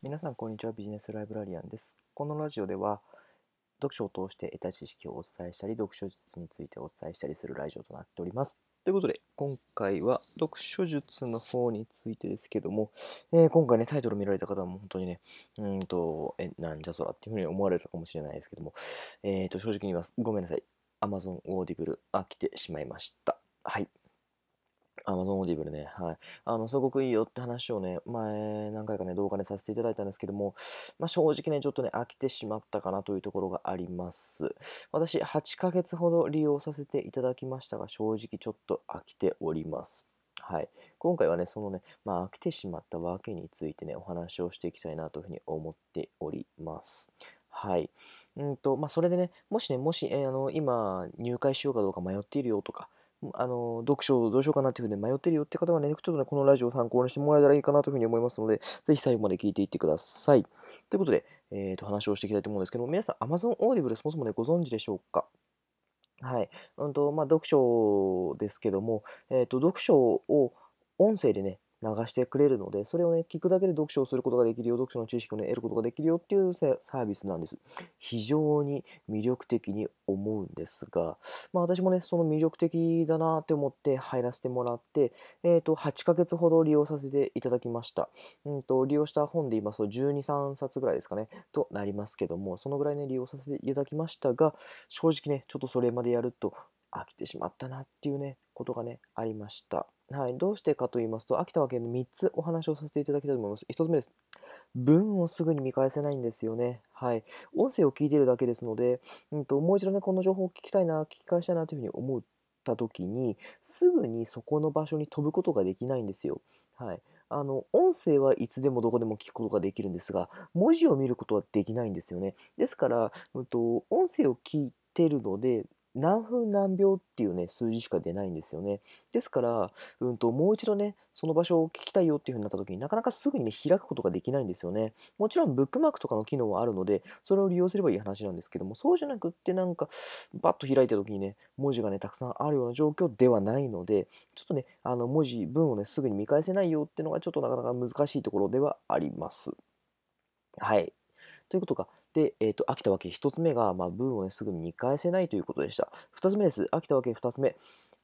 皆さん、こんにちは。ビジネスライブラリアンです。このラジオでは、読書を通して得た知識をお伝えしたり、読書術についてお伝えしたりするラジオとなっております。ということで、今回は読書術の方についてですけども、えー、今回ね、タイトル見られた方も本当にね、うんと、え、なんじゃそらっていうふうに思われたかもしれないですけども、えーと、正直に言います。ごめんなさい。Amazon Audible 飽きてしまいました。はい。Amazon Audible ね、はい。あの、すごくいいよって話をね、前何回かね、動画でさせていただいたんですけども、まあ、正直ね、ちょっとね、飽きてしまったかなというところがあります。私、8ヶ月ほど利用させていただきましたが、正直ちょっと飽きております。はい。今回はね、そのね、まあ、飽きてしまったわけについてね、お話をしていきたいなというふうに思っております。はい。うんと、まあ、それでね、もしね、もし、えー、あの、今、入会しようかどうか迷っているよとか、あの、読書をどうしようかなっていうふうに迷ってるよって方はね、ちょっとね、このラジオを参考にしてもらえたらいいかなというふうに思いますので、ぜひ最後まで聞いていってください。ということで、えっ、ー、と、話をしていきたいと思うんですけども、皆さん、Amazon Audible そもそもね、ご存知でしょうか？はい。うんと、まあ、読書ですけども、えっ、ー、と、読書を音声でね、流してくれるので、それをね、聞くだけで読書をすることができるよ、読書の知識をね、得ることができるよっていうサービスなんです。非常に魅力的に思うんですが、まあ私もね、その魅力的だなって思って入らせてもらって、えっ、ー、と、8ヶ月ほど利用させていただきました。うんと、利用した本で言いますと、12、3冊ぐらいですかね、となりますけども、そのぐらいね、利用させていただきましたが、正直ね、ちょっとそれまでやると飽きてしまったなっていうね、ことがね、ありました。はい、どうしてかと言いますと、秋田わけの3つお話をさせていただきたいと思います。1つ目です。文をすぐに見返せないんですよね。はい。音声を聞いているだけですので、うんと、もう一度ね、この情報を聞きたいな、聞き返したいなというふうに思った時に、すぐにそこの場所に飛ぶことができないんですよ。はい。あの、音声はいつでもどこでも聞くことができるんですが、文字を見ることはできないんですよね。ですから、うんと、音声を聞いてるので、何分何秒っていうね、数字しか出ないんですよね。ですから、うんと、もう一度ね、その場所を聞きたいよっていう風になった時になかなかすぐにね、開くことができないんですよね。もちろん、ブックマークとかの機能はあるので、それを利用すればいい話なんですけども、そうじゃなくってなんか、バッと開いた時にね、文字がね、たくさんあるような状況ではないので、ちょっとね、あの、文字、文をね、すぐに見返せないよっていうのがちょっとなかなか難しいところではあります。はい。ということが、で、えっ、ー、と、飽きたわけ1つ目が、まあ、文をね、すぐ見返せないということでした。2つ目です。飽きたわけ2つ目。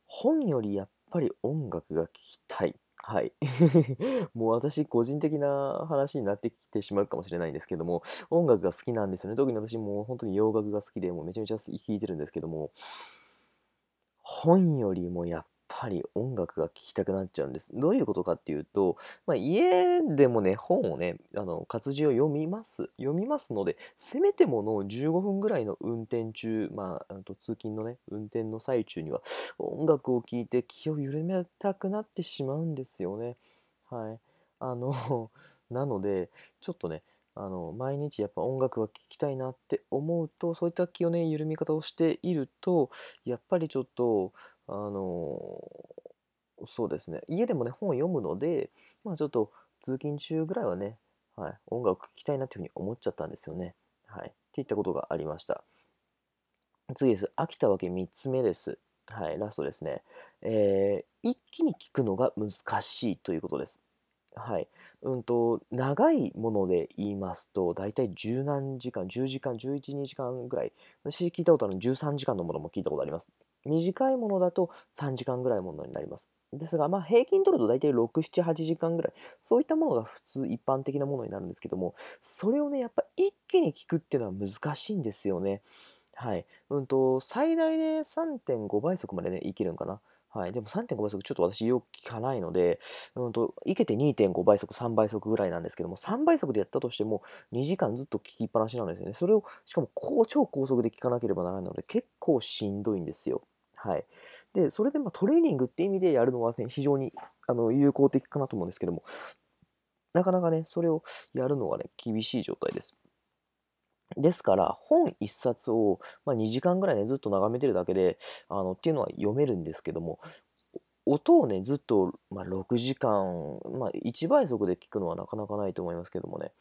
本よりやっぱり音楽が聴きたい。はい。もう私、個人的な話になってきてしまうかもしれないんですけども、音楽が好きなんですよね。特に私も本当に洋楽が好きで、もうめちゃめちゃ聴いてるんですけども、本よりもやっぱり音楽が聴きたくなっちゃうんです。どういうことかっていうと、まあ、家でもね、本をね、あの活字を読みます。読みますので、せめてもの15分ぐらいの運転中、まあ、あと通勤のね、運転の最中には、音楽を聴いて気を緩めたくなってしまうんですよね。はい。あの なので、ちょっとね、あの毎日やっぱ音楽が聴きたいなって思うとそういった気をね緩み方をしているとやっぱりちょっとあのそうですね。家でもね、本を読むので、まあちょっと通勤中ぐらいはね、はい、音楽聴きたいなっていうふうに思っちゃったんですよね。はい。っていったことがありました。次です。飽きたわけ3つ目です。はい、ラストですね。えー、一気に聞くのが難しいということです。はい。うんと、長いもので言いますと、だいたい十何時間、10時間、11、2時間ぐらい。私聞いたことある13時間のものも聞いたことあります。短いものだと3時間ぐらいものになります。ですが、まあ、平均取ると大体6、7、8時間ぐらい、そういったものが普通、一般的なものになるんですけども、それをね、やっぱ一気に聞くっていうのは難しいんですよね。はい。うんと、最大で3.5倍速までね、いけるんかな。はい。でも3.5倍速ちょっと私よく聞かないので、うんと、いけて2.5倍速、3倍速ぐらいなんですけども、3倍速でやったとしても2時間ずっと聞きっぱなしなんですよね。それを、しかも超高速で聞かなければならないので、結構しんどいんですよ。はい。で、それでまトレーニングって意味でやるのは、ね、非常にあの有効的かなと思うんですけども、なかなかね、それをやるのはね、厳しい状態です。ですから、本1冊を、ま、2時間ぐらいね、ずっと眺めてるだけで、あのっていうのは読めるんですけども、音をね、ずっと、ま、6時間、まあ、1倍速で聞くのはなかなかないと思いますけどもね、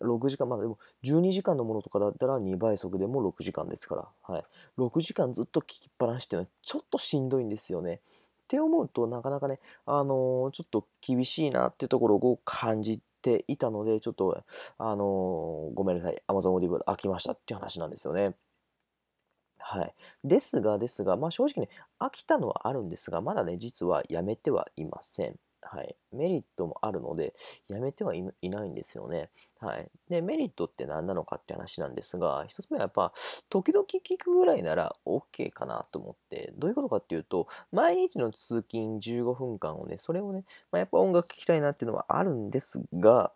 6時間、まあでも12時間のものとかだったら2倍速でも6時間ですから、はい。6時間ずっと聞きっぱなしっていうのはちょっとしんどいんですよね。って思うとなかなかね、あのー、ちょっと厳しいなっていうところを感じていたので、ちょっと、あのーごめんなさい、Amazon Audible 飽きましたっていう話なんですよね。はい。ですが、ですが、まあ正直ね、飽きたのはあるんですが、まだね、実はやめてはいません。はい。メリットもあるので、やめてはいないんですよね。はい。で、メリットって何なのかって話なんですが、一つ目はやっぱ、時々聞くぐらいなら OK かなと思って、どういうことかっていうと、毎日の通勤15分間をね、それをね、まあ、やっぱ音楽聴きたいなっていうのはあるんですが、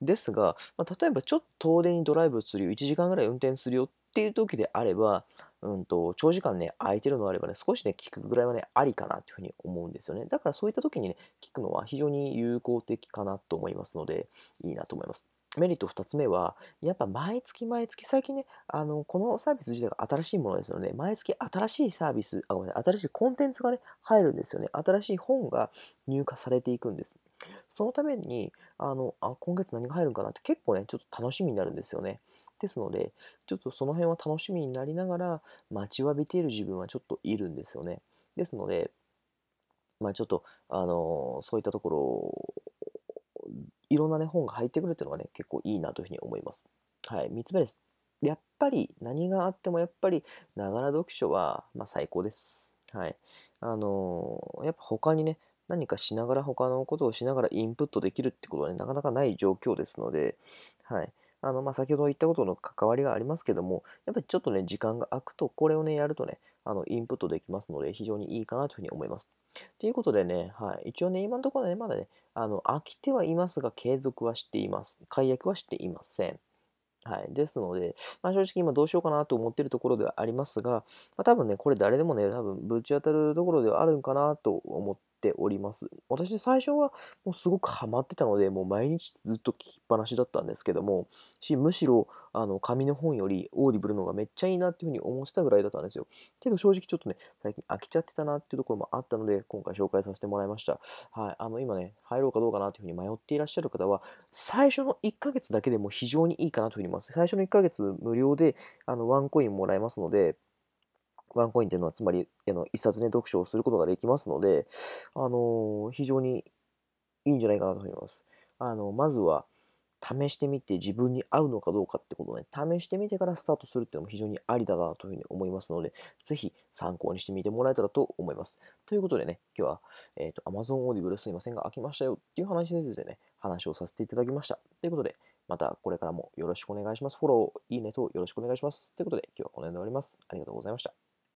ですが、まあ、例えばちょっと遠出にドライブするよ、1時間ぐらい運転するよっていう時であれば、うんと、長時間ね、空いてるのであればね、少しね、聞くぐらいはね、ありかなというふうに思うんですよね。だからそういった時にね、聞くのは非常に有効的かなと思いますので、いいなと思います。メリット2つ目は、やっぱ毎月毎月、最近ね、あの、このサービス自体が新しいものですので、毎月新しいサービス、あ、ごめんなさい、新しいコンテンツがね、入るんですよね。新しい本が入荷されていくんです。そのために、あの、あ、今月何が入るんかなって結構ね、ちょっと楽しみになるんですよね。ですので、ちょっとその辺は楽しみになりながら、待ちわびている自分はちょっといるんですよね。ですので、まあちょっと、あのそういったところ、いろんなね、本が入ってくるっていうのがね、結構いいなというふうに思います。はい、3つ目です。やっぱり何があってもやっぱりながら読書は、まあ、最高です。はい。あのやっぱ他にね、何かしながら他のことをしながらインプットできるってことはね、なかなかない状況ですので、はい。あの、まあ、先ほど言ったことの関わりがありますけども、やっぱりちょっとね、時間が空くと、これをね、やるとね、あの、インプットできますので、非常にいいかなというふうに思います。ということでね、はい。一応ね、今のところね、まだね、あの、飽きてはいますが、継続はしています。解約はしていません。はい。ですので、まあ、正直今どうしようかなと思っているところではありますが、まあ、多分ね、これ誰でもね、多分ぶち当たるところではあるんかなと思ってております。私最初はもうすごくハマってたので、もう毎日ずっと聞きっぱなしだったんですけども、しむしろあの紙の本よりオーディブルの方がめっちゃいいなっていうふうに思ってたぐらいだったんですよ。けど正直ちょっとね、最近飽きちゃってたなっていうところもあったので、今回紹介させてもらいました。はい。あの今ね、入ろうかどうかなというふうに迷っていらっしゃる方は、最初の1ヶ月だけでも非常にいいかなというふうに思います。最初の1ヶ月無料であのワンコインもらえますので、ワンコインというのは、つまり、あの、一冊ね、読書をすることができますので、あのー、非常にいいんじゃないかなと思います。あの、まずは、試してみて自分に合うのかどうかってことをね、試してみてからスタートするっていうのも非常にありだなというふうに思いますので、ぜひ参考にしてみてもらえたらと思います。ということでね、今日は、えっ、ー、と、Amazon Audible すいませんが、飽きましたよっていう話についてね、話をさせていただきました。ということで、またこれからもよろしくお願いします。フォロー、いいねとよろしくお願いします。ということで、今日はこの辺で終わります。ありがとうございました。